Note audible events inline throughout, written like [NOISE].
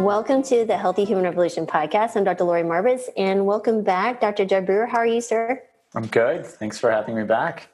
Welcome to the Healthy Human Revolution podcast. I'm Dr. Lori Marbas, and welcome back, Dr. Jud Brewer. How are you, sir? I'm good. Thanks for having me back.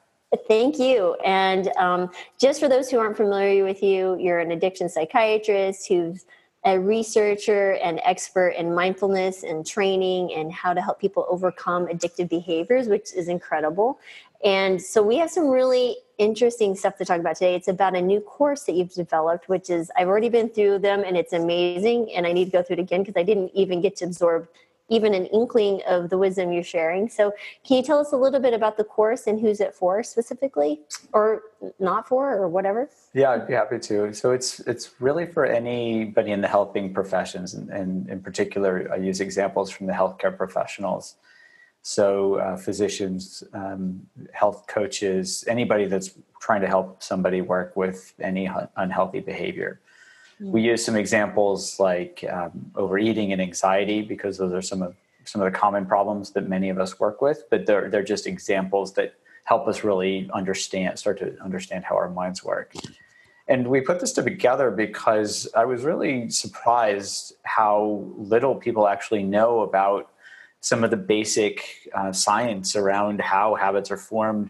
Thank you. And um, just for those who aren't familiar with you, you're an addiction psychiatrist who's a researcher and expert in mindfulness and training and how to help people overcome addictive behaviors, which is incredible. And so we have some really interesting stuff to talk about today. It's about a new course that you've developed, which is I've already been through them and it's amazing. And I need to go through it again because I didn't even get to absorb even an inkling of the wisdom you're sharing. So, can you tell us a little bit about the course and who's it for specifically, or not for, or whatever? Yeah, I'd be happy to. So, it's it's really for anybody in the helping professions, and, and in particular, I use examples from the healthcare professionals. So, uh, physicians, um, health coaches, anybody that's trying to help somebody work with any unhealthy behavior. We use some examples like um, overeating and anxiety because those are some of some of the common problems that many of us work with. But they're they're just examples that help us really understand, start to understand how our minds work. And we put this together because I was really surprised how little people actually know about some of the basic uh, science around how habits are formed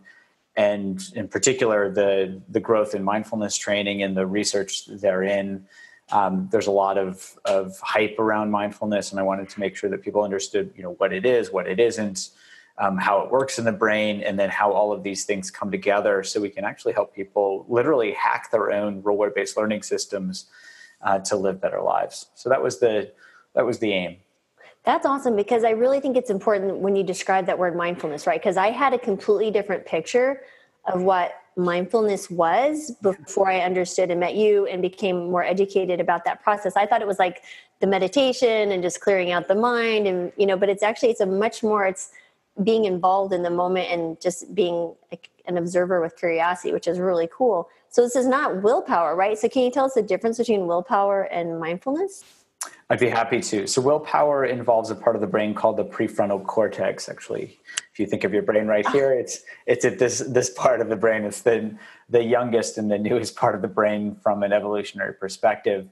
and in particular the the growth in mindfulness training and the research therein. Um, there's a lot of of hype around mindfulness, and I wanted to make sure that people understood, you know, what it is, what it isn't, um, how it works in the brain, and then how all of these things come together, so we can actually help people literally hack their own reward based learning systems uh, to live better lives. So that was the that was the aim. That's awesome because I really think it's important when you describe that word mindfulness, right? Because I had a completely different picture of what mindfulness was before I understood and met you and became more educated about that process. I thought it was like the meditation and just clearing out the mind and you know, but it's actually it's a much more it's being involved in the moment and just being an observer with curiosity, which is really cool. So this is not willpower, right? So can you tell us the difference between willpower and mindfulness? I'd be happy to. So, willpower involves a part of the brain called the prefrontal cortex. Actually, if you think of your brain right here, it's it's at this this part of the brain. It's the the youngest and the newest part of the brain from an evolutionary perspective,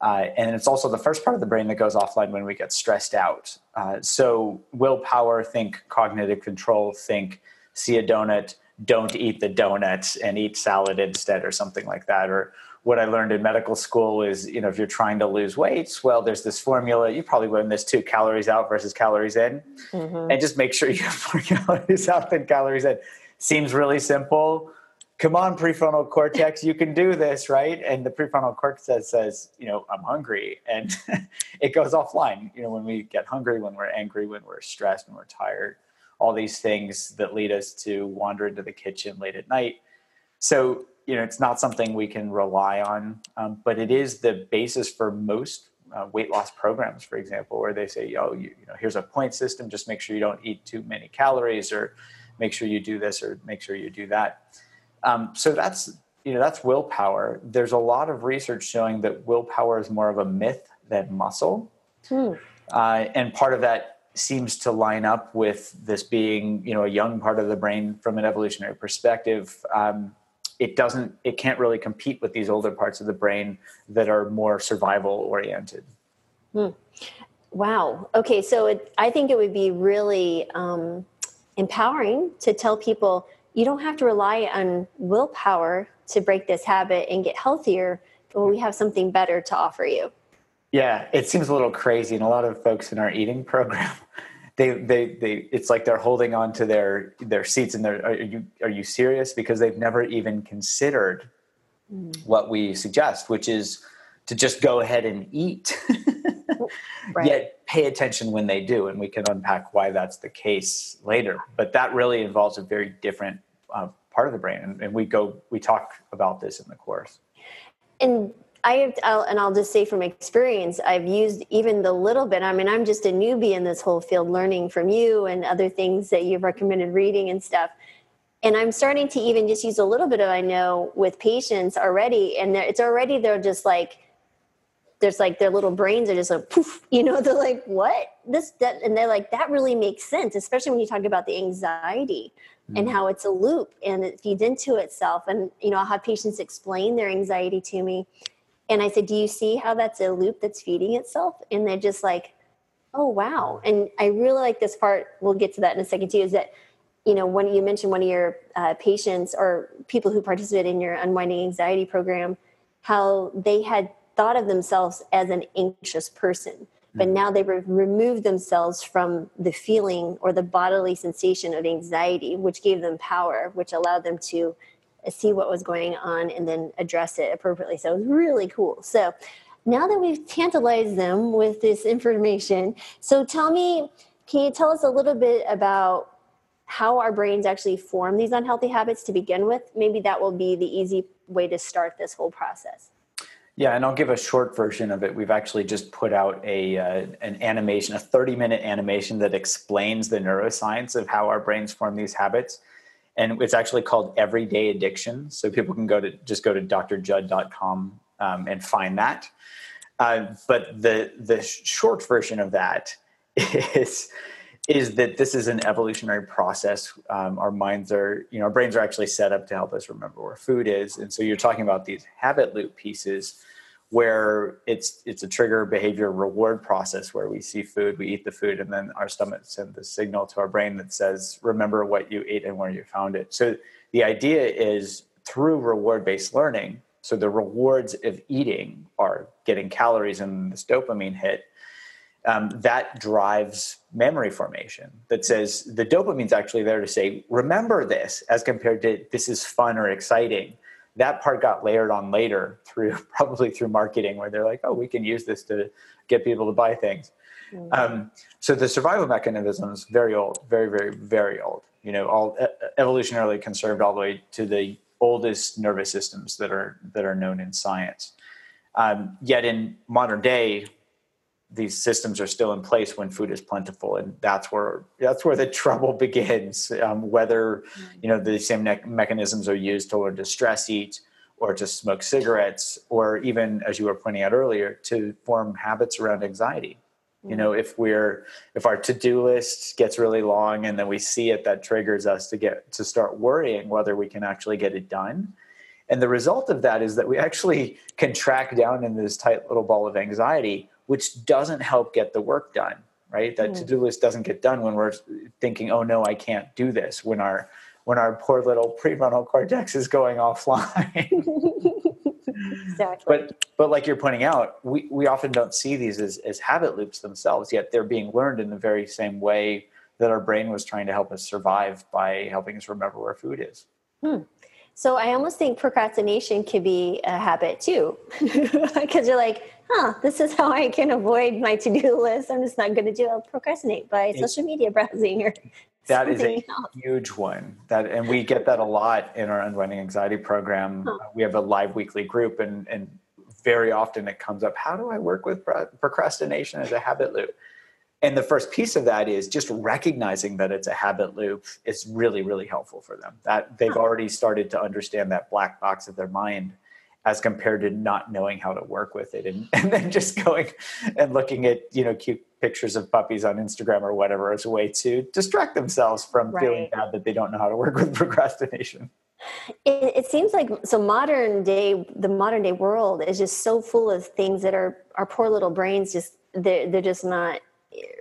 uh, and it's also the first part of the brain that goes offline when we get stressed out. Uh, so, willpower, think cognitive control, think see a donut, don't eat the donut, and eat salad instead, or something like that, or what I learned in medical school is, you know, if you're trying to lose weight, well, there's this formula. You probably learned this too: calories out versus calories in, mm-hmm. and just make sure [LAUGHS] you have more calories out than calories in. Seems really simple. Come on, prefrontal cortex, you can do this, right? And the prefrontal cortex says, you know, I'm hungry, and [LAUGHS] it goes offline. You know, when we get hungry, when we're angry, when we're stressed, when we're tired, all these things that lead us to wander into the kitchen late at night. So you know it's not something we can rely on um, but it is the basis for most uh, weight loss programs for example where they say oh you, you know here's a point system just make sure you don't eat too many calories or make sure you do this or make sure you do that. Um, so that's you know that's willpower. There's a lot of research showing that willpower is more of a myth than muscle. Hmm. uh, and part of that seems to line up with this being you know a young part of the brain from an evolutionary perspective. Um, it doesn't it can't really compete with these older parts of the brain that are more survival oriented. Hmm. wow. Okay so it, i think it would be really um, empowering to tell people you don't have to rely on willpower to break this habit and get healthier but we have something better to offer you. Yeah it seems a little crazy and a lot of folks in our eating program they they they it's like they're holding on to their their seats and they're are you are you serious because they've never even considered mm. what we suggest which is to just go ahead and eat [LAUGHS] right. yet pay attention when they do and we can unpack why that's the case later but that really involves a very different uh, part of the brain and, and we go we talk about this in the course and I have, I'll, and I'll just say from experience, I've used even the little bit. I mean, I'm just a newbie in this whole field, learning from you and other things that you've recommended reading and stuff. And I'm starting to even just use a little bit of I know with patients already, and it's already they're just like, there's like their little brains are just like poof, [LAUGHS] you know, they're like, what this that, and they're like that really makes sense, especially when you talk about the anxiety and mm. how it's a loop and it feeds into itself. And you know, I'll have patients explain their anxiety to me And I said, Do you see how that's a loop that's feeding itself? And they're just like, Oh, wow. And I really like this part. We'll get to that in a second, too. Is that, you know, when you mentioned one of your uh, patients or people who participate in your unwinding anxiety program, how they had thought of themselves as an anxious person but mm-hmm. now they have removed themselves from the feeling or the bodily sensation of anxiety which gave them power which allowed them to see what was going on and then address it appropriately. So it was really cool. So now that we've tantalized them with this information, so tell me, can you tell us a little bit about how our brains actually form these unhealthy habits to begin with? Maybe that will be the easy way to start this whole process. Yeah, and I'll give a short version of it. We've actually just put out a uh, an animation, a 30 minute animation that explains the neuroscience of how our brains form these habits and it's actually called Everyday Addiction. So people can go to just go to drjud.com um, and find that. Uh, but the the short version of that [LAUGHS] is is that this is an evolutionary process. Um, our minds are, you know, our brains are actually set up to help us remember where food is, and so you're talking about these habit loop pieces where it's it's a trigger behavior reward process where we see food we eat the food and then our stomach sends the signal to our brain that says remember what you ate and where you found it. So the idea is through reward based learning so the rewards of eating are getting calories and this dopamine hit um, that drives memory formation that says the dopamine's actually there to say remember this as compared to this is fun or exciting that part got layered on later through [LAUGHS] probably through marketing where they're like oh we can use this to get people to buy things mm-hmm. um, so the survival mechanism is very old very very very old you know all evolutionarily conserved all the way to the oldest nervous systems that are that are known in science um, yet in modern day these systems are still in place when food is plentiful and that's where that's where the [LAUGHS] trouble begins. Um, whether you know the same ne- mechanisms are used to distress eat or to smoke cigarettes or even as you were pointing out earlier to form habits around anxiety. You know if we're if our to-do list gets really long and then we see it that triggers us to get to start worrying whether we can actually get it done. And the result of that is that we actually [LAUGHS] can track down in this tight little ball of anxiety which doesn't help get the work done right that mm. to-do list doesn't get done when we're thinking oh no i can't do this when our when our poor little prefrontal cortex is going offline [LAUGHS] [LAUGHS] exactly but but like you're pointing out we, we often don't see these as, as habit loops themselves yet they're being learned in the very same way that our brain was trying to help us survive by helping us remember where food is hmm. So I almost think procrastination could be a habit too, [LAUGHS] because you're like, huh, this is how I can avoid my to-do list. I'm just not going to do. I'll procrastinate by it's, social media browsing or. [LAUGHS] That is a else. huge one. That and we get that a lot in our unwinding anxiety program. Huh. Uh, we have a live weekly group, and and very often it comes up. How do I work with procrastination as a habit loop? And the first piece of that is just recognizing that it's a habit loop is really really helpful for them. That they've already started to understand that black box of their mind as compared to not knowing how to work with it and, [LAUGHS] and then just going and looking at you know cute pictures of puppies on instagram or whatever as a way to distract themselves from right. feeling bad that they don't know how to work with [LAUGHS] procrastination. It, it, seems like so modern day the modern day world is just so full of things that are our poor little brains just they're, they're just not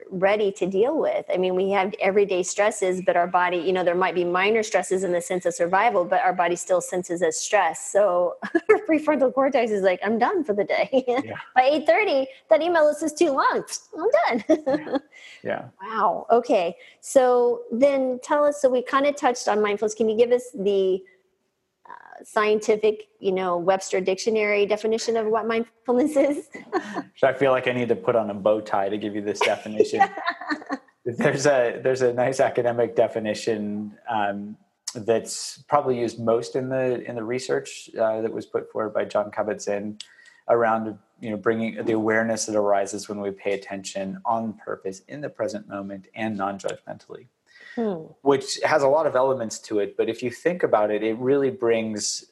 ready to deal with. I mean, we have everyday stresses, but our body, you know, there might be minor stresses in the sense of survival, but our body still senses as stress. So [LAUGHS] our prefrontal cortex is like, I'm done for the day. [LAUGHS] Yeah. By 8:30, that email list is too long. [LAUGHS] I'm done. yeah. yeah. Wow. Okay. So then tell us. So we kind of touched on mindfulness. Can you give us the scientific, you know, Webster dictionary definition of what mindfulness is? [LAUGHS] so I feel like I need to put on a bow tie to give you this definition. [LAUGHS] There's a there's a nice academic definition um, that's probably used most in the in the research uh, that was put forward by Jon Kabat-Zinn around you know bringing the awareness that arises when we pay attention on purpose in the present moment and non-judgmentally hmm. which has a lot of elements to it. But if you think about it, it really brings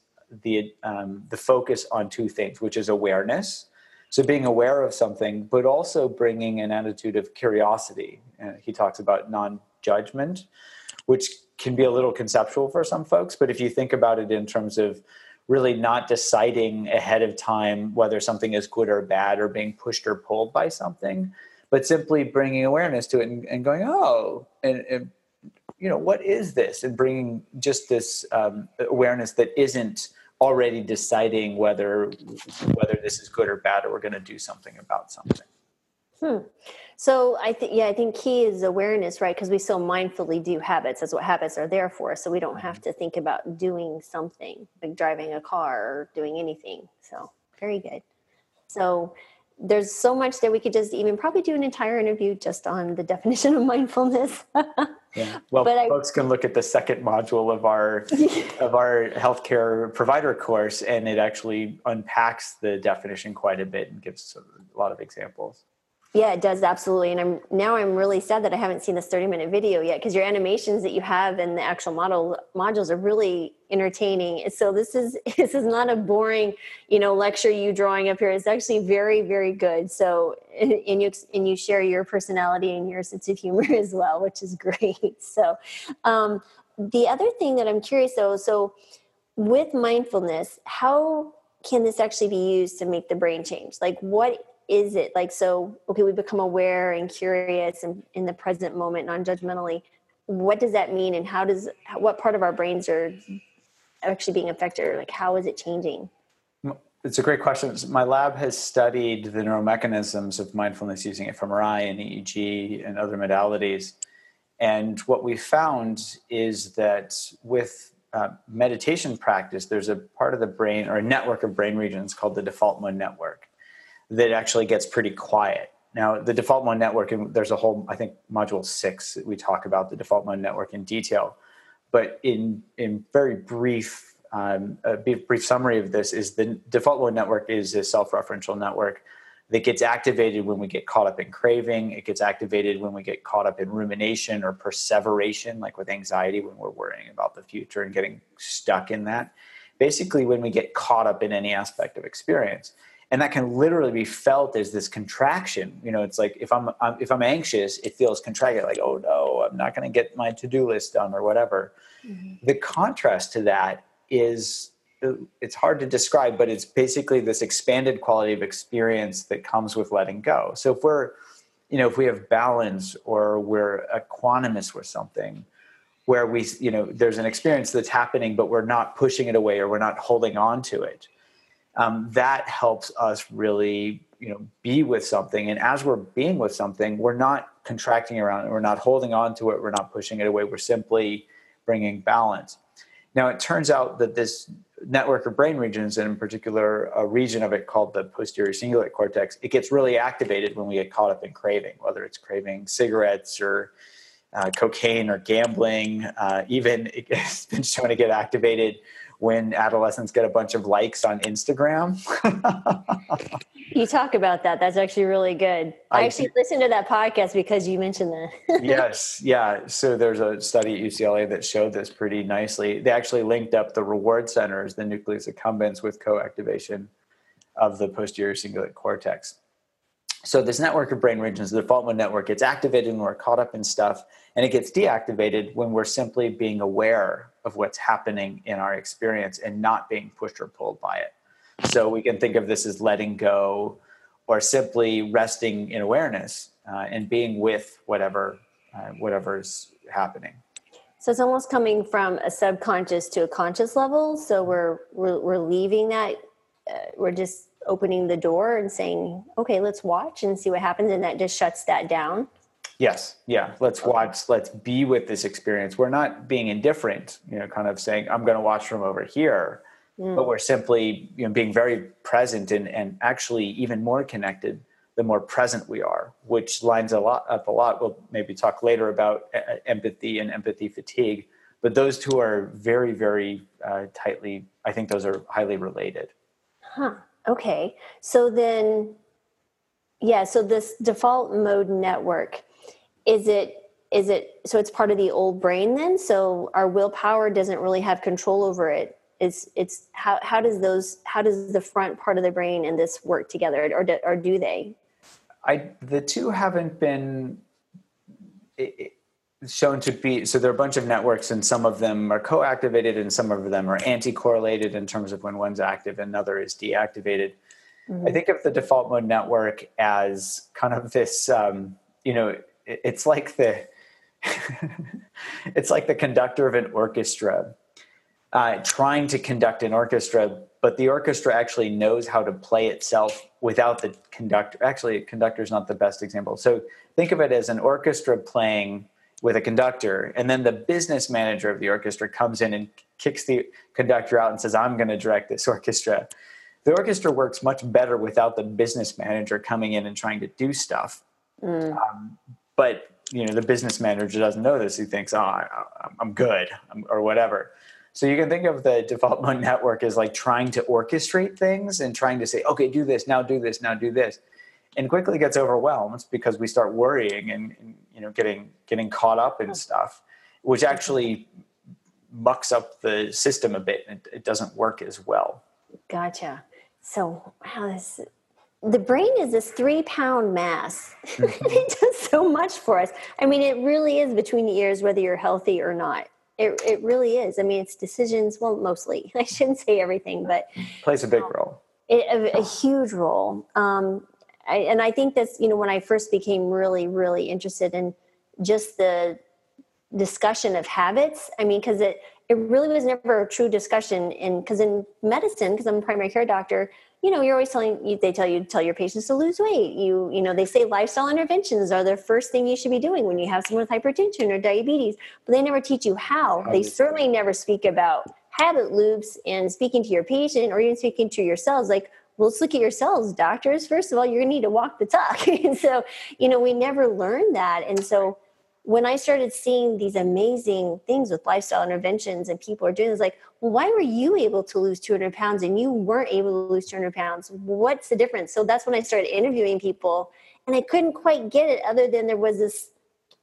the um, the focus on two things, which is awareness. So being aware of something, but also bringing an attitude of curiosity. Uh, he talks about non-judgment, which can be a little conceptual for some folks. But if you think about it in terms of really not deciding ahead of time whether something is good or bad or being pushed or pulled by something, but simply bringing awareness to it and, and going, oh, and, and, you know, what is this? And bringing just this um, awareness that isn't already deciding whether whether this is good or bad or we're going to do something about something. Hmm. So I think yeah, I think key is awareness, right? Because we so mindfully do habits. That's what habits are there for. So we don't have to think about doing something like driving a car or doing anything. So very good. So there's so much that we could just even probably do an entire interview just on the definition of mindfulness. [LAUGHS] yeah. Well, but folks I, can look at the second module of our [LAUGHS] of our healthcare provider course, and it actually unpacks the definition quite a bit and gives a lot of examples. Yeah, it does absolutely. And I'm now I'm really sad that I haven't seen this 30 minute video yet because your animations that you have and the actual model modules are really entertaining. So this is [LAUGHS] this is not a boring, you know, lecture you drawing up here. It's actually very very good. So and you and you share your personality and your sense of humor [LAUGHS] as well, which is great. [LAUGHS] So um, the other thing that I'm curious though, so with mindfulness, how can this actually be used to make the brain change? Like what is it like so okay we become aware and curious and in the present moment non-judgmentally. What does that mean and how does what part of our brains are actually being affected or like how is it changing? It's a great question. My lab has studied the neuromechanisms of mindfulness using fMRI and eeg and other modalities and what we found is that with uh, meditation practice there's a part of the brain or a network of brain regions called the default mode network that actually gets pretty quiet. Now, the default mode network, and there's a whole, I think, module six, we talk about the default mode network in detail. But in, in very brief, um, a brief summary of this is the default mode network is a self referential network that gets activated when we get caught up in craving. It gets activated when we get caught up in rumination or perseveration, like with anxiety when we're worrying about the future and getting stuck in that. Basically, when we get caught up in any aspect of experience and that can literally be felt as this contraction. You know it's like if i'm, I'm if i'm anxious it feels contracted like oh no i'm not going to get my to-do list done or whatever. Mm-hmm. the contrast to that is it's hard to describe but it's basically this expanded quality of experience that comes with letting go. So if we're you know if we have balance or we're equanimous with something where we you know there's an experience that's happening but we're not pushing it away or we're not holding on to it um, that helps us really you know be with something. And as we're being with something we're not contracting around it. We're not holding on to it. We're not pushing it away. We're simply bringing balance. Now it turns out that this network of brain regions and in particular a region of it called the posterior cingulate cortex it gets really activated when we get caught up in craving whether it's craving cigarettes or uh, cocaine or gambling. Uh, even [LAUGHS] it's been shown to get activated when adolescents get a bunch of likes on Instagram. you talk about that. That's actually really good. I, I actually listened to that podcast because you mentioned that. [LAUGHS] yes. Yeah. So there's a study at UCLA that showed this pretty nicely. They actually linked up the reward centers, the nucleus accumbens, with co activation of the posterior cingulate cortex. So this network of brain regions, the default mode network, gets activated when we're caught up in stuff, and it gets deactivated when we're simply being aware of what's happening in our experience and not being pushed or pulled by it. So we can think of this as letting go or simply resting in awareness uh, and being with whatever uh, whatever's happening. So it's almost coming from a subconscious to a conscious level. So we're we're, we're leaving that. Uh, we're just opening the door and saying, okay, let's watch and see what happens. And that just shuts that down. Yes. Yeah. Let's watch. Let's be with this experience. We're not being indifferent, you know, kind of saying, I'm going to watch from over here. Mm. But we're simply, you know, being very present and, and actually even more connected the more present we are, which lines a lot up a lot. We'll maybe talk later about uh, empathy and empathy fatigue. But those two are very, very uh, tightly, I think those are highly related. Huh. Okay. So then, yeah, so this default mode network, is it is it so it's part of the old brain then? So our willpower doesn't really have control over it. It's it's how how does those how does the front part of the brain and this work together or do, or do they? I the two haven't been shown to be so there are a bunch of networks and some of them are co-activated and some of them are anti-correlated in terms of when one's active and another is deactivated. Mm-hmm. i think of the default mode network as kind of this um, you know it's like the [LAUGHS] it's like the conductor of an orchestra uh, trying to conduct an orchestra, but the orchestra actually knows how to play itself without the conductor. Actually, conductor is not the best example. So think of it as an orchestra playing with a conductor, and then the business manager of the orchestra comes in and kicks the conductor out and says, "I'm going to direct this orchestra." The orchestra works much better without the business manager coming in and trying to do stuff. Mm. Um, but you know, the business manager doesn't know this. He thinks, "Oh, I, am good," um, or whatever. So you can think of the default [LAUGHS] mode network as like trying to orchestrate things and trying to say, okay, do this, now do this, now do this. And quickly gets overwhelmed because we start worrying and, and you know getting getting caught up in stuff, which actually mucks up the system a bit and it, doesn't work as well. Gotcha. So wow, this the brain is this three pound mass. [LAUGHS] it does so much for us. I mean, it really is between the ears, whether you're healthy or not. It, it really is. I mean, it's decisions, well, mostly. [LAUGHS] I shouldn't say everything, but plays a big um, role. It, a, a, huge role. Um, I, and I think that's, you know, when I first became really, really interested in just the discussion of habits, I mean, because it, it really was never a true discussion in because in medicine because i'm a primary care doctor you know you're always telling you they tell you to tell your patients to lose weight you you know they say lifestyle interventions are the first thing you should be doing when you have someone with hypertension or diabetes but they never teach you how they certainly never speak about habit loops and speaking to your patient or even speaking to yourselves like well, let's look at yourselves, doctors. First of all, you're going to need to walk the talk. [LAUGHS] and so, you know, we never learned that. And so, when I started seeing these amazing things with lifestyle interventions and people are doing this, like, well, why were you able to lose 200 pounds and you weren't able to lose 200 pounds? What's the difference? So that's when I started interviewing people and I couldn't quite get it other than there was this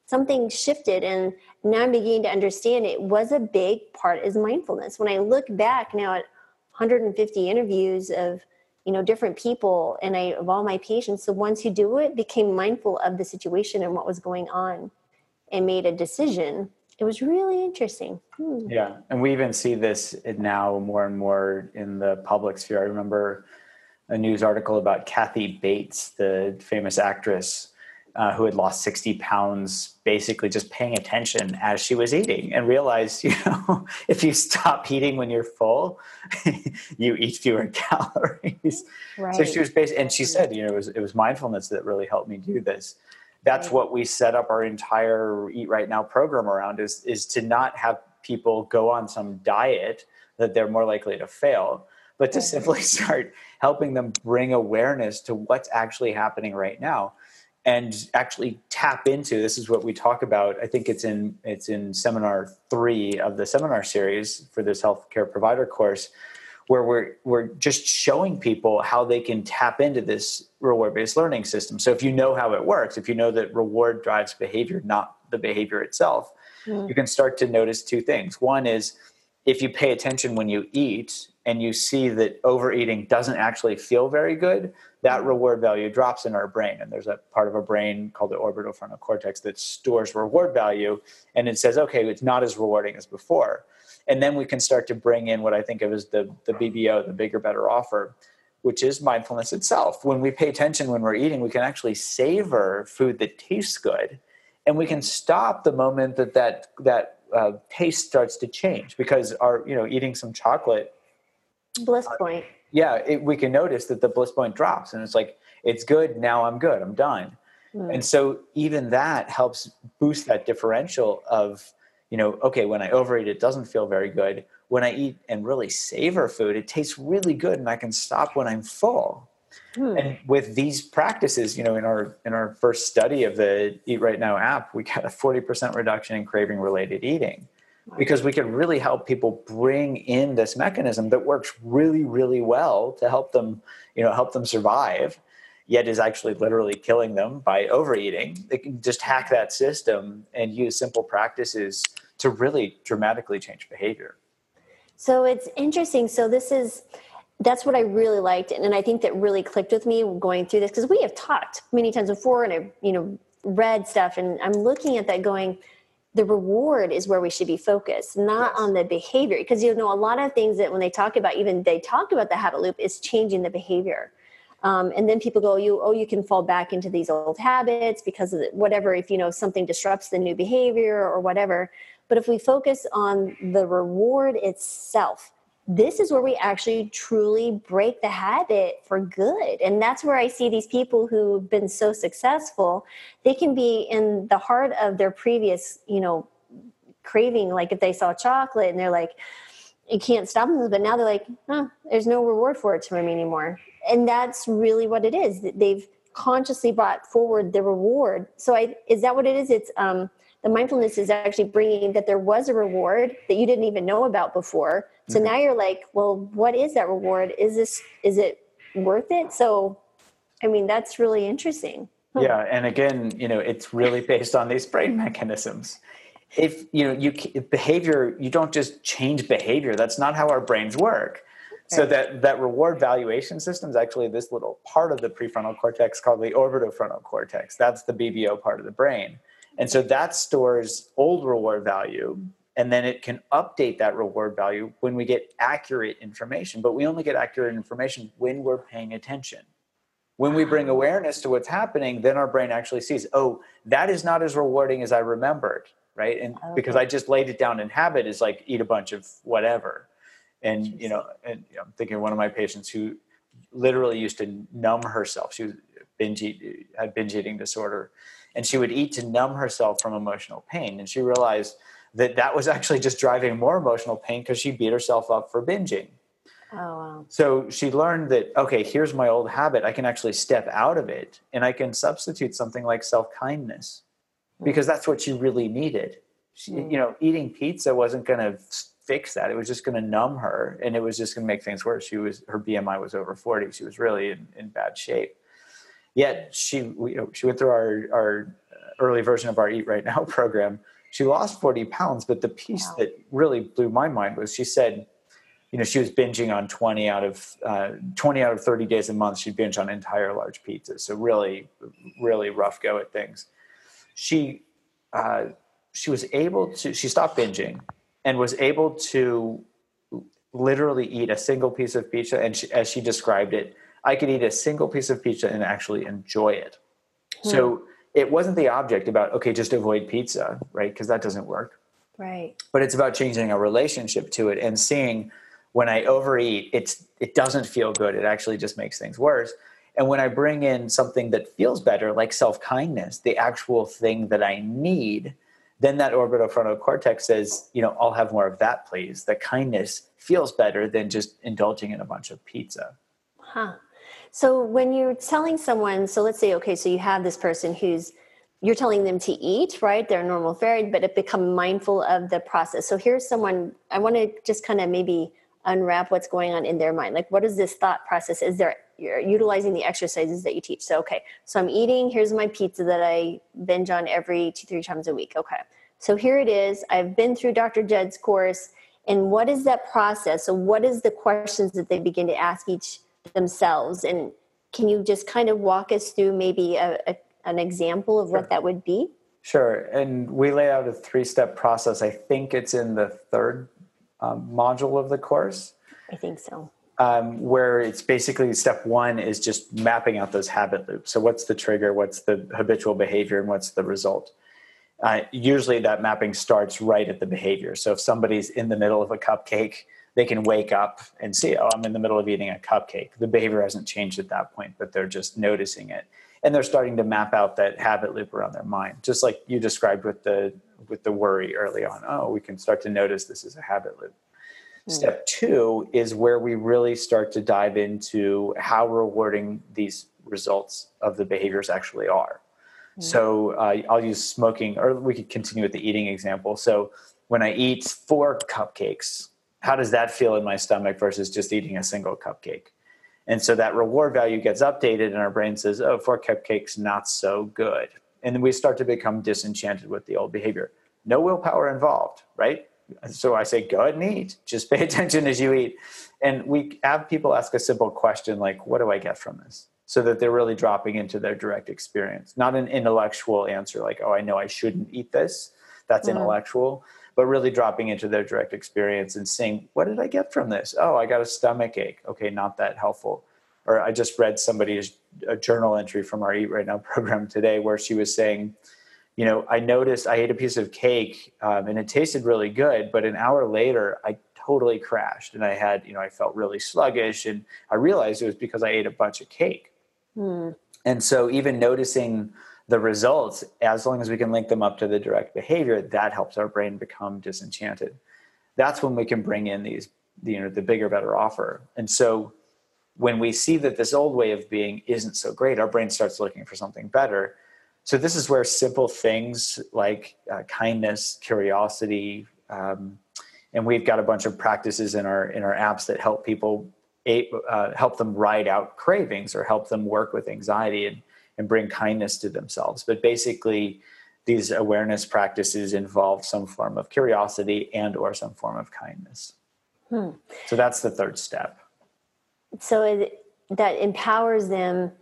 something shifted and now I'm beginning to understand it was a big part is mindfulness. When I look back now at 150 interviews of you know different people and I of all my patients, the ones who do it became mindful of the situation and what was going on and made a decision. It was really interesting. Hmm. yeah and we even see this now more and more in the public sphere. I remember a news article about kathy bates the famous actress uh, who had lost 60 pounds basically just paying attention as she was eating and realized [LAUGHS] you know if you stop eating when you're full [LAUGHS] you eat fewer [LAUGHS] calories. Right. so she was basically and she said you know it was, it was mindfulness that really helped me do this that's what we set up our entire eat right now program around is is to not have people go on some diet that they're more likely to fail but to simply [LAUGHS] start helping them bring awareness to what's actually happening right now and actually tap into this is what we talk about i think it's in it's in seminar 3 of the seminar series for this healthcare provider course where we're we're just showing people how they can tap into this reward based learning system. So if you know how it works, if you know that reward drives behavior, not the behavior itself, mm. you can start to notice two things. One is if you pay attention when you eat and you see that overeating doesn't actually feel very good, that reward value drops in our brain. And there's a part of our brain called the orbitofrontal cortex that stores reward value and it says, okay, it's not as rewarding as before and then we can start to bring in what I think of as the the BBO, the bigger, better offer, which is mindfulness itself. When we pay attention when we're eating, we can actually savor food that tastes good, and we can stop the moment that that that uh, taste starts to change because our you know eating some chocolate bliss point. Uh, yeah, it, we can notice that the bliss point drops, and it's like it's good now. I'm good. I'm done. Mm. And so even that helps boost that differential of you know, okay, when I overeat, it doesn't feel very good. When I eat and really savor food, it tastes really good, and I can stop when I'm full. Hmm. And with these practices, you know, in our in our first study of the Eat Right Now app, we got a forty percent reduction in craving related eating because we could really help people bring in this mechanism that works really really well to help them you know help them survive yet is actually literally killing them by overeating they can just hack that system and use simple practices to really dramatically change behavior. So it's interesting. So this is that's what I really liked, and I think that really clicked with me going through this because we have talked many times before, and I you know read stuff, and I'm looking at that going, the reward is where we should be focused, not yes. on the behavior. Because you know, a lot of things that when they talk about, even they talk about the habit loop, is changing the behavior. Um, and then people go, you oh, you can fall back into these old habits because of whatever. If you know something disrupts the new behavior or whatever. But if we focus on the reward itself, this is where we actually truly break the habit for good. And that's where I see these people who've been so successful, they can be in the heart of their previous, you know, craving. Like if they saw chocolate and they're like, you can't stop them, but now they're like, huh, there's no reward for it for me anymore. And that's really what it is. They've consciously brought forward the reward. So I, is that what it is? It's, um, the mindfulness is actually bringing that there was a reward that you didn't even know about before. So mm-hmm. now you're like well what is that reward? Is this is it worth it? So i mean that's really interesting. Yeah and again you know it's really based on these brain [LAUGHS] mechanisms. If you know you behavior you don't just change behavior that's not how our brains work. So that that reward valuation system is actually this little part of the prefrontal cortex called the orbitofrontal cortex. That's the bbo part of the brain and so that stores old reward value, and then it can update that reward value when we get accurate information. But we only get accurate information when we're paying attention. When we bring awareness to what's happening, then our brain actually sees, oh, that is not as rewarding as I remembered, right? And okay. because I just laid it down in habit is like eat a bunch of whatever. And you know, and you know, I'm thinking of one of my patients who literally used to numb herself. She was binge eat, had binge eating disorder and she would eat to numb herself from emotional pain. And she realized that that was actually just driving more emotional pain because she beat herself up for binging. Oh, wow. so she learned that okay here's my old habit. I can actually step out of it and i can substitute something like self-kindness hmm. because that's what she really needed. She, mm. you know eating pizza wasn't going to fix that. It was just going to numb her and it was just going to make things worse. She was her bmi was over 40 she was really in, in bad shape Yet she we, she went through our our early version of our Eat Right Now [LAUGHS] program. She lost 40 pounds, but the piece wow. that really blew my mind was she said, you know, she was binging on 20 out of uh, 20 out of 30 days a month. She'd binge on entire large pizzas. So really, really rough go at things. She uh, she was able to she stopped binging and was able to literally eat a single piece of pizza and she, as she described it I could eat a single piece of pizza and actually enjoy it. Hmm. So it wasn't the object about, okay, just avoid pizza, right? Because that doesn't work. Right. But it's about changing a relationship to it and seeing when I overeat, it's it doesn't feel good. It actually just makes things worse. And when I bring in something that feels better, like self kindness, the actual thing that I need, then that orbitofrontal cortex says, you know, I'll have more of that, please. The kindness feels better than just indulging in a bunch of pizza. Huh. So when you're telling someone, so let's say, okay, so you have this person who's you're telling them to eat, right? They're normal fare, but it become mindful of the process. So here's someone I want to just kind of maybe unwrap what's going on in their mind. Like, what is this thought process? Is there you're utilizing the exercises that you teach? So, okay, so I'm eating. Here's my pizza that I binge on every two, three times a week. Okay, so here it is. I've been through Dr. Jud's course, and what is that process? So, what is the questions that they begin to ask each themselves and can you just kind of walk us through maybe a, a an example of sure. what that would be? Sure and we lay out a three step process. I think it's in the third um, module of the course. I think so. Um, where it's basically step one is just mapping out those habit loops. So what's the trigger what's the habitual behavior and what's the result? Uh, usually that mapping starts right at the behavior. So if somebody's in the middle of a cupcake they can wake up and see, oh, I'm in the middle of eating a cupcake. The behavior hasn't changed at that point, but they're just noticing it. And they're starting to map out that habit loop around their mind, just like you described with the with the worry early on. Oh, we can start to notice this is a habit loop. Mm. Step two is where we really start to dive into how rewarding these results of the behaviors actually are. Mm. So uh, I'll use smoking, or we could continue with the eating example. So when I eat four cupcakes, how does that feel in my stomach versus just eating a single cupcake? And so that reward value gets updated, and our brain says, oh, four cupcakes, not so good. And then we start to become disenchanted with the old behavior. No willpower involved, right? So I say, go ahead and eat. Just [LAUGHS] pay attention as you eat. And we have people ask a simple question like, what do I get from this? So that they're really dropping into their direct experience, not an intellectual answer like, oh, I know I shouldn't eat this. that's mm-hmm. intellectual but really dropping into their direct experience and seeing what did i get from this? Oh i got a stomach ache. Okay not that helpful. Or i just read somebody's a journal entry from our eat right now [LAUGHS] program today where she was saying you know i noticed i ate a piece of cake um, and it tasted really good but an hour later i totally crashed and i had you know i felt really sluggish and i realized it was because i ate a bunch of cake. Hmm. and so even noticing the results, as long as we can link them up to the direct behavior, that helps our brain become disenchanted. That's when we can bring in these, you know, the bigger, better offer. And so when we see that this old way of being isn't so great, our brain starts looking for something better. So this is where simple things like uh, kindness, curiosity, um, and we've got a bunch of practices in our in our apps that help people uh, help them ride out cravings or help them work with anxiety and and bring kindness to themselves. But basically, these awareness practices involve some form of curiosity and or some form of kindness. Hmm. So that's the third step. So it, that empowers them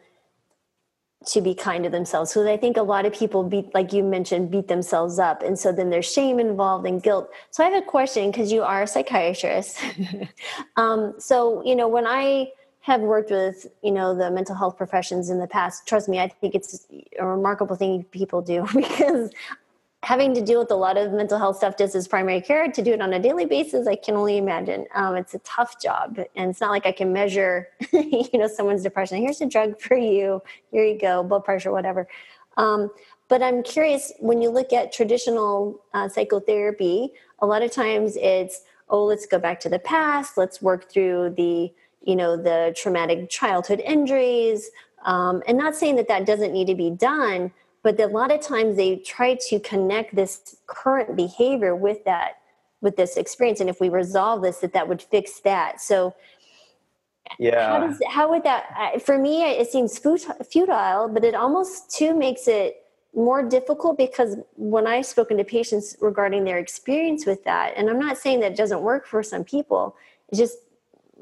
to be kind to themselves because i think a lot of people beat like you mentioned beat themselves up and so then there's shame involved and guilt so i have a question because you are a psychiatrist [LAUGHS] um, so you know when i have worked with you know the mental health professions in the past trust me i think it's a remarkable thing people do [LAUGHS] because having to deal with a lot of mental health stuff just as primary care. To do it on a daily basis i can only imagine. Um, it's a tough job and it's not like i can measure [LAUGHS] you know someone's depression. Here's a drug for you. Here you go blood pressure whatever. Um, but i'm curious when you look at traditional uh, psychotherapy a lot of times it's oh let's go back to the past. Let's work through the you know the traumatic childhood injuries um, and not saying that that doesn't need to be done but a lot of times they try to connect this current behavior with that with this experience. And if we resolve this that that would fix that. So yeah. how, does, how would that for me it seems futile but it almost too makes it more difficult because when i've spoken to patients regarding their experience with that and i'm not saying that doesn't work for some people it just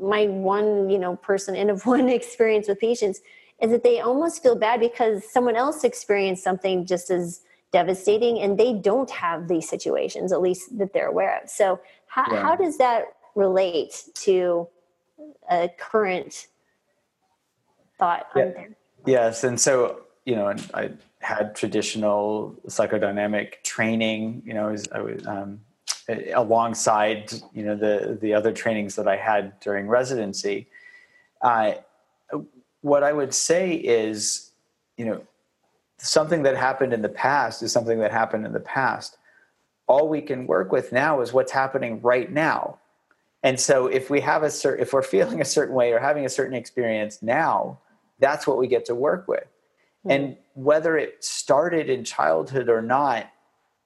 my one you know person in of [LAUGHS] one experience with patients is that they almost feel bad because someone else experienced something just as devastating and they don't have these situations at least that they're aware of so how, yeah. how does that relate to a current thought yeah. on there yes and so you know i had traditional psychodynamic training you know I was, I was um, alongside you know the the other trainings that I had during residency. Uh, what I would say is, you know, something that happened in the past is something that happened in the past. All we can work with now is what's happening right now. And so if we have a certain if we're feeling a certain way or having a certain experience now, that's what we get to work with. Mm-hmm. And whether it started in childhood or not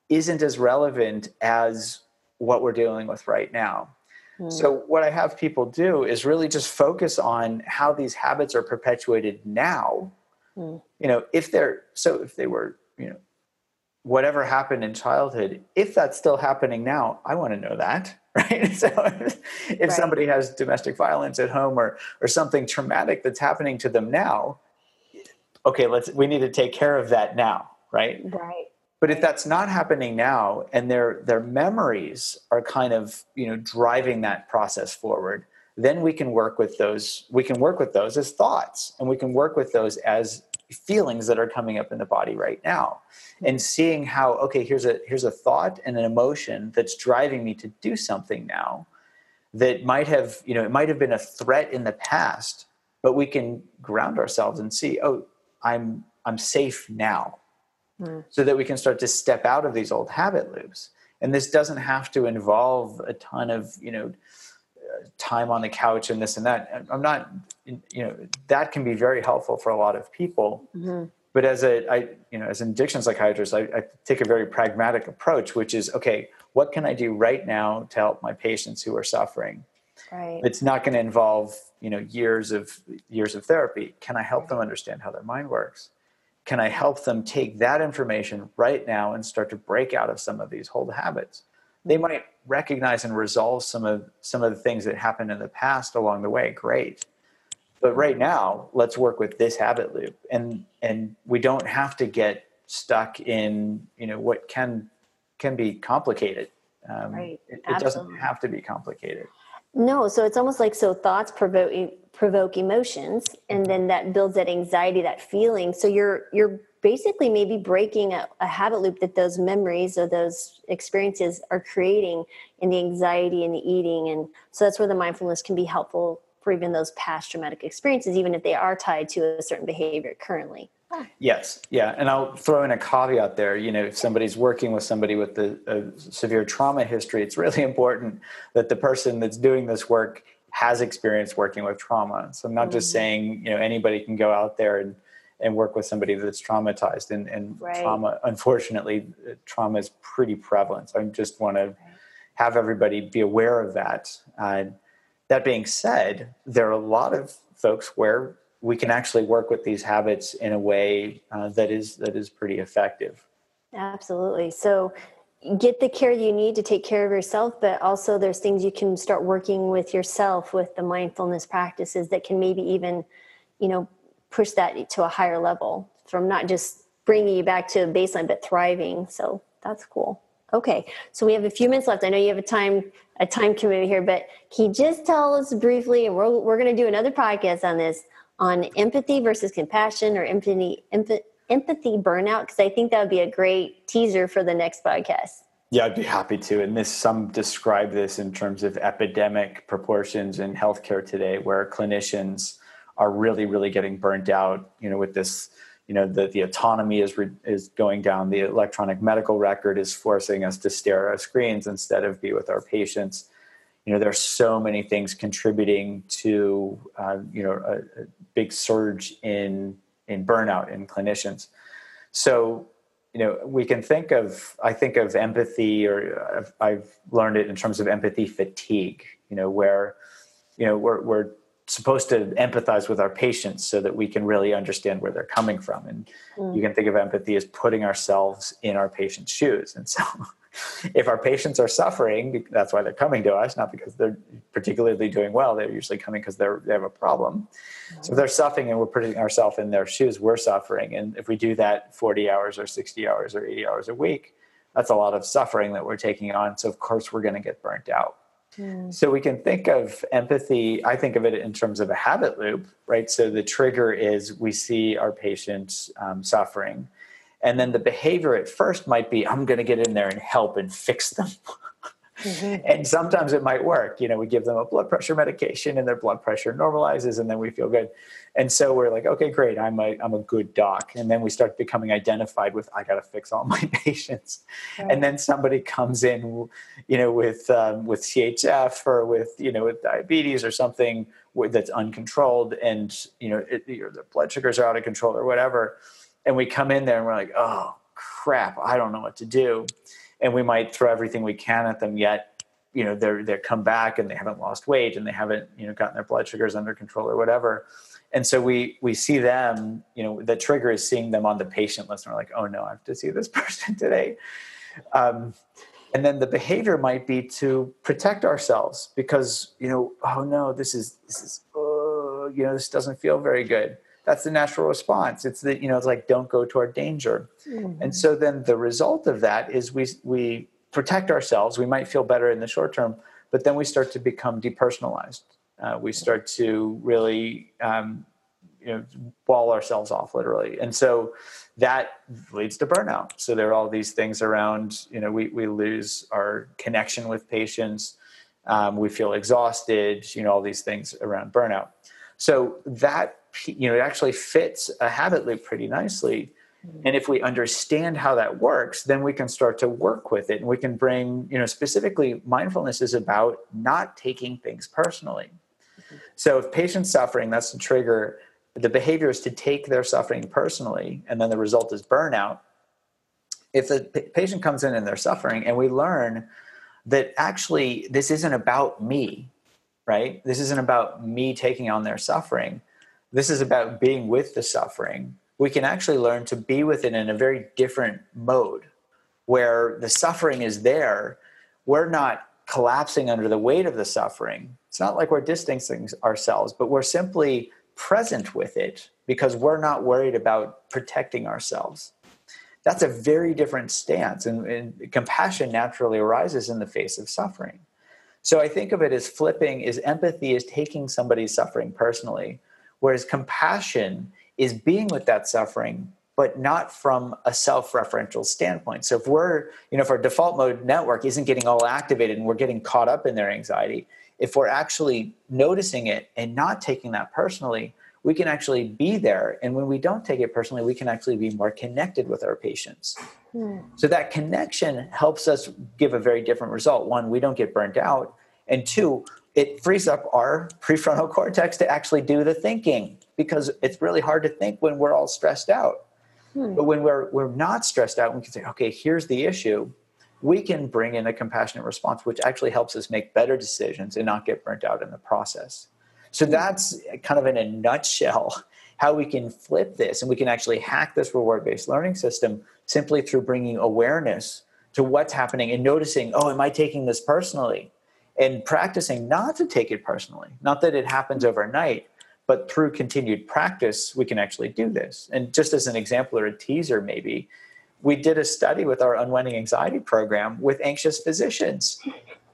isn't as relevant as what we're dealing with right now. Mm. So, what I have people do is really just focus on how these habits are perpetuated now. Mm. You know, if they're so, if they were, you know, whatever happened in childhood, if that's still happening now, I want to know that, [LAUGHS] right? So, if, if right. somebody has domestic violence at home or or something traumatic that's happening to them now, okay, let's we need to take care of that now, right? Right. But if that's not happening now and their their memories are kind of, you know, driving that process forward, then we can work with those we can work with those as thoughts and we can work with those as feelings that are coming up in the body right now and seeing how okay here's a here's a thought and an emotion that's driving me to do something now that might have you know it might have been a threat in the past but we can ground ourselves and see oh i'm i'm safe now mm. so that we can start to step out of these old habit loops. And this doesn't have to involve a ton of, you know, time on the couch and this and that. I'm not, you know, that can be very helpful for a lot of people. Mm-hmm. But as a, I, you know, as an addiction psychiatrist, I, I take a very pragmatic approach, which is, okay, what can I do right now to help my patients who are suffering? Right. It's not going to involve, you know, years of years of therapy. Can I help them understand how their mind works? Can I help them take that information right now and start to break out of some of these old habits? They might recognize and resolve some of some of the things that happened in the past along the way. Great. But right now, let's work with this habit loop. And and we don't have to get stuck in, you know, what can can be complicated. Um, right. It, it doesn't have to be complicated. No, so it's almost like so thoughts provoke provoke emotions, and mm-hmm. then that builds that anxiety, that feeling. So you're you're basically maybe breaking a, a habit loop that those memories or those experiences are creating in the anxiety and the eating, and so that's where the mindfulness can be helpful for even those past traumatic experiences, even if they are tied to a certain behavior currently. Yes, yeah, and I'll throw in a caveat there. You know, if somebody's working with somebody with a, a severe trauma history, it's really [LAUGHS] important that the person that's doing this work has experience working with trauma. So I'm not just mm-hmm. saying you know anybody can go out there and and work with somebody that's traumatized and, and right. trauma unfortunately trauma is pretty prevalent so i just want to have everybody be aware of that uh, that being said there are a lot of folks where we can actually work with these habits in a way uh, that is that is pretty effective. Absolutely. So get the care you need to take care of yourself, but also there's things you can start working with yourself with the mindfulness practices that can maybe even, you know, push that to a higher level from not just bringing you back to a baseline, but thriving. So that's cool. Okay, so we have a few minutes left. I know you have a time a time commitment here, but can you just tell us briefly, and we're we're going to do another podcast on this on empathy versus compassion or empathy empathy, empathy burnout because I think that would be a great teaser for the next podcast. Yeah, I'd be happy to. And this some describe this in terms of epidemic proportions in healthcare today, where clinicians are really, really getting burnt out. You know, with this, you know, the the autonomy is re, is going down. The electronic medical record is forcing us to stare at our screens instead of be with our patients you know there's so many things contributing to uh, you know a, a, big surge in in burnout in clinicians. So you know we can think of i think of empathy or I've, I've learned it in terms of empathy fatigue you know where you know we're, we're supposed to empathize with our patients so that we can really understand where they're coming from. And mm. you can think of empathy as putting ourselves in our patient's shoes. And so if our patients are suffering, that's why they're coming to us, not because they're particularly doing well. They're usually coming because they're they have a problem. So if they're suffering and we're putting ourselves in their shoes, we're suffering. And if we do that 40 hours or 60 hours or 80 hours a week, that's a lot of suffering that we're taking on. So of course we're going to get burnt out. Mm. So we can think of empathy, I think of it in terms of a habit loop, right? So the trigger is we see our patients um, suffering and then the behavior at first might be i'm going to get in there and help and fix them. Mm-hmm. [LAUGHS] and sometimes it might work. You know we give them a blood pressure medication and their blood pressure normalizes and then we feel good. And so we're like okay great. I'm a, I'm a good doc. And then we start becoming identified with i got to fix all my [LAUGHS] patients. Right. and then somebody comes in you know with um, with chf or with you know with diabetes or something that's uncontrolled and you know it, their blood sugars are out of control or whatever and we come in there and we're like, oh crap, I don't know what to do, and we might throw everything we can at them. Yet, you know, they're they come back and they haven't lost weight and they haven't you know gotten their blood sugars under control or whatever. And so we we see them, you know, the trigger is seeing them on the patient list, and we're like, oh no, I have to see this [LAUGHS] person today. Um, and then the behavior might be to protect ourselves because you know, oh no, this is this is oh, you know, this doesn't feel very good that's the natural response. It's the you know it's like don't go toward danger. Mm-hmm. and so then the result of that is we we protect ourselves. We might feel better in the short term but then we start to become depersonalized. Uh, we start to really um, you know wall ourselves off literally. And so that leads to burnout. So there are all these things around you know we, we lose our connection with patients. Um, we feel exhausted you know all these things around burnout. So that you know it actually fits a habit loop pretty nicely. Mm-hmm. and if we understand how that works then we can start to work with it. And we can bring you know specifically mindfulness is about not taking things personally. Mm-hmm. so if patients suffering that's the trigger. The behavior is to take their suffering personally and then the result is burnout. If the patient comes in and they're suffering and we learn that actually this isn't about me right? This isn't about me taking on their suffering this is about being with the suffering. We can actually learn to be with it in a very different mode where the suffering is there. We're not collapsing under the weight of the suffering. It's not like we're distancing ourselves, but we're simply present with it because we're not worried about protecting ourselves. that's a very different stance and, and, compassion naturally arises in the face of suffering so i think of it as flipping is empathy is taking somebody's suffering personally whereas compassion is being with that suffering but not from a self-referential standpoint so if we're you know if our default mode network isn't getting all activated and we're getting caught up in their anxiety if we're actually noticing it and not taking that personally we can actually be there. And when we don't take it personally, we can actually be more connected with our patients. Mm. So that connection helps us give a very different result. One, we don't get burnt out. And two, it frees up our prefrontal cortex to actually do the thinking because it's really hard to think when we're all stressed out. Hmm. But when we're, we're not stressed out, we can say, okay, here's the issue. We can bring in a compassionate response, which actually helps us make better decisions and not get burnt out in the process. So that's kind of in a nutshell [LAUGHS] how we can flip this and we can actually hack this reward based learning system simply through bringing awareness to what's happening and noticing, oh, am I taking this personally? And practicing not to take it personally. Not that it happens overnight, but through continued practice, we can actually do this. And just as an example or a teaser, maybe, we did a study with our unwinding anxiety program with anxious physicians.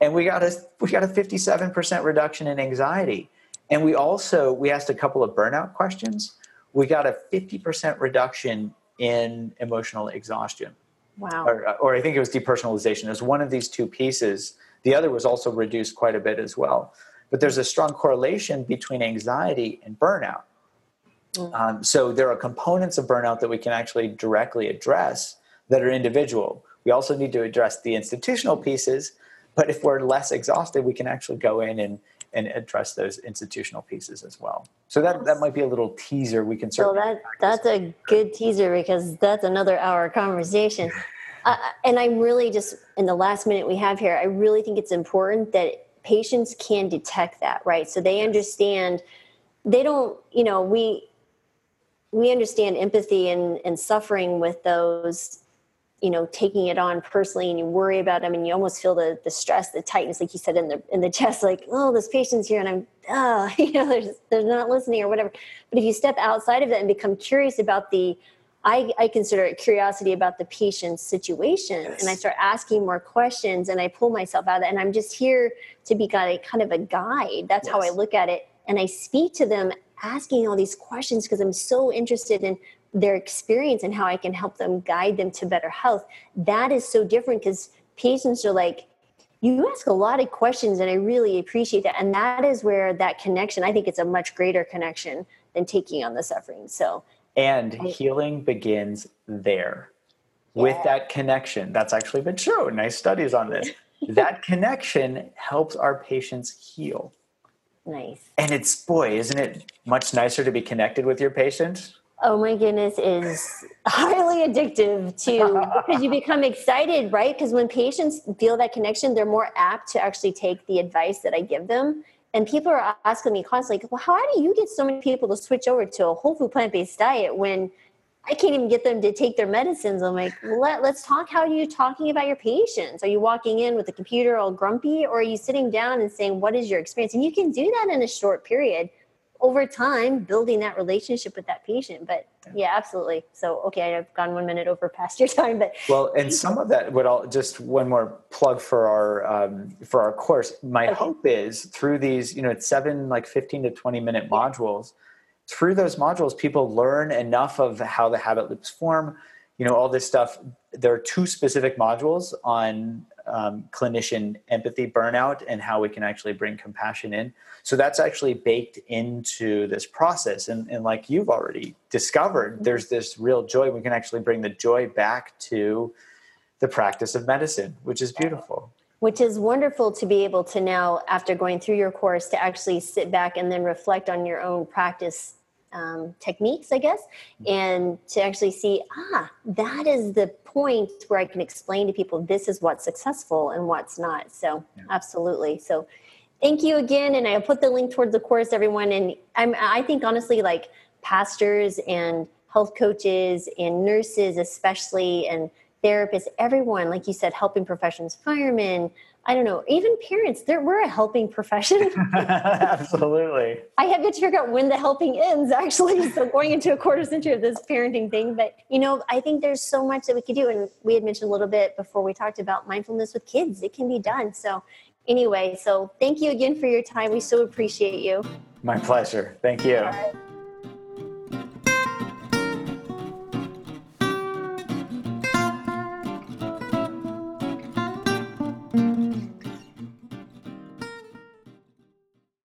And we got a we got a 57% reduction in anxiety and we also we asked a couple of burnout questions. We got a 50% reduction in emotional exhaustion. Wow. Or, or I think it was depersonalization. It was one of these two pieces. The other was also reduced quite a bit as well. But there's a strong correlation between anxiety and burnout. Mm. Um, so there are components of burnout that we can actually directly address that are individual. We also need to address the institutional pieces, but if we're less exhausted, we can actually go in and, and address those institutional pieces as well. So that, that might be a little teaser we can certainly. Well, that, that's a good teaser because that's another hour conversation. [LAUGHS] uh, and I'm really just in the last minute we have here, I really think it's important that patients can detect that, right? So they understand, they don't, you know, we, we understand empathy and, and suffering with those you know taking it on personally and you worry about them and you almost feel the the stress the tightness like you said in the in the [LAUGHS] chest like oh this patient's here and i'm oh [LAUGHS] you know they're, they're not listening or whatever but if you step outside of that and become curious about the I, I consider it curiosity about the patient's situation yes. and I start asking more questions and I pull myself out of that and I'm just here to be kind of, kind of a guide. That's yes. how I look at it. And I speak to them asking all these questions because I'm so interested in their experience and how I can help them guide them to better health. That is so different because patients are like, you ask a lot of questions and I really appreciate that. And that is where that connection, I think it's a much greater connection than taking on the suffering. So, and oh. healing begins there yeah. with that connection. That's actually been shown. Nice studies on this. [LAUGHS] that connection helps our patients heal. Nice. And it's, boy, isn't it much nicer to be connected with your patient? oh my goodness is [LAUGHS] highly addictive to because you [LAUGHS] become excited right because when patients feel that connection they're more apt to actually take the advice that i give them and people are asking me constantly well how do you get so many people to switch over to a whole food plant-based diet when i can't even get them to take their medicines? I'm like Let, let's talk. How are you talking about your patients? Are you walking in with the computer all grumpy or are you sitting down and saying what is your experience and you can do that in a short period over time building that relationship with that patient but yeah. absolutely. So okay i've gone one minute over past your [LAUGHS] time but well and some of that would all just one more plug for our um, for our course. My okay. hope is through these you know it's seven like 15 to 20 minute modules through those modules people learn enough of how the habit loops form. You know all this stuff there are two specific modules on um, clinician empathy burnout and how we can actually bring compassion in. So that's actually baked into this process. And, and like you've already discovered, mm-hmm. there's this real joy. We can actually bring the joy back to the practice of medicine, which is beautiful. Which is wonderful to be able to now, after going through your course, to actually sit back and then reflect on your own practice um, techniques, I guess, and to actually see, ah, that is the point where I can explain to people this is what's successful and what's not. So, yeah. absolutely. So, thank you again, and I'll put the link towards the course, everyone. And I'm, I think honestly, like pastors and health coaches and nurses, especially, and therapists, everyone, like you said, helping professions, firemen, I don't know, even parents, there we're a helping profession. [LAUGHS] [LAUGHS] Absolutely. I have yet to figure out when the helping ends, actually. [LAUGHS] So going into a quarter century of this parenting thing, but you know, I think there's so much that we could do, and we had mentioned a little bit before we talked about mindfulness with kids. It can be done. So anyway, so thank you again for your time. We so appreciate you. My pleasure. Thank you.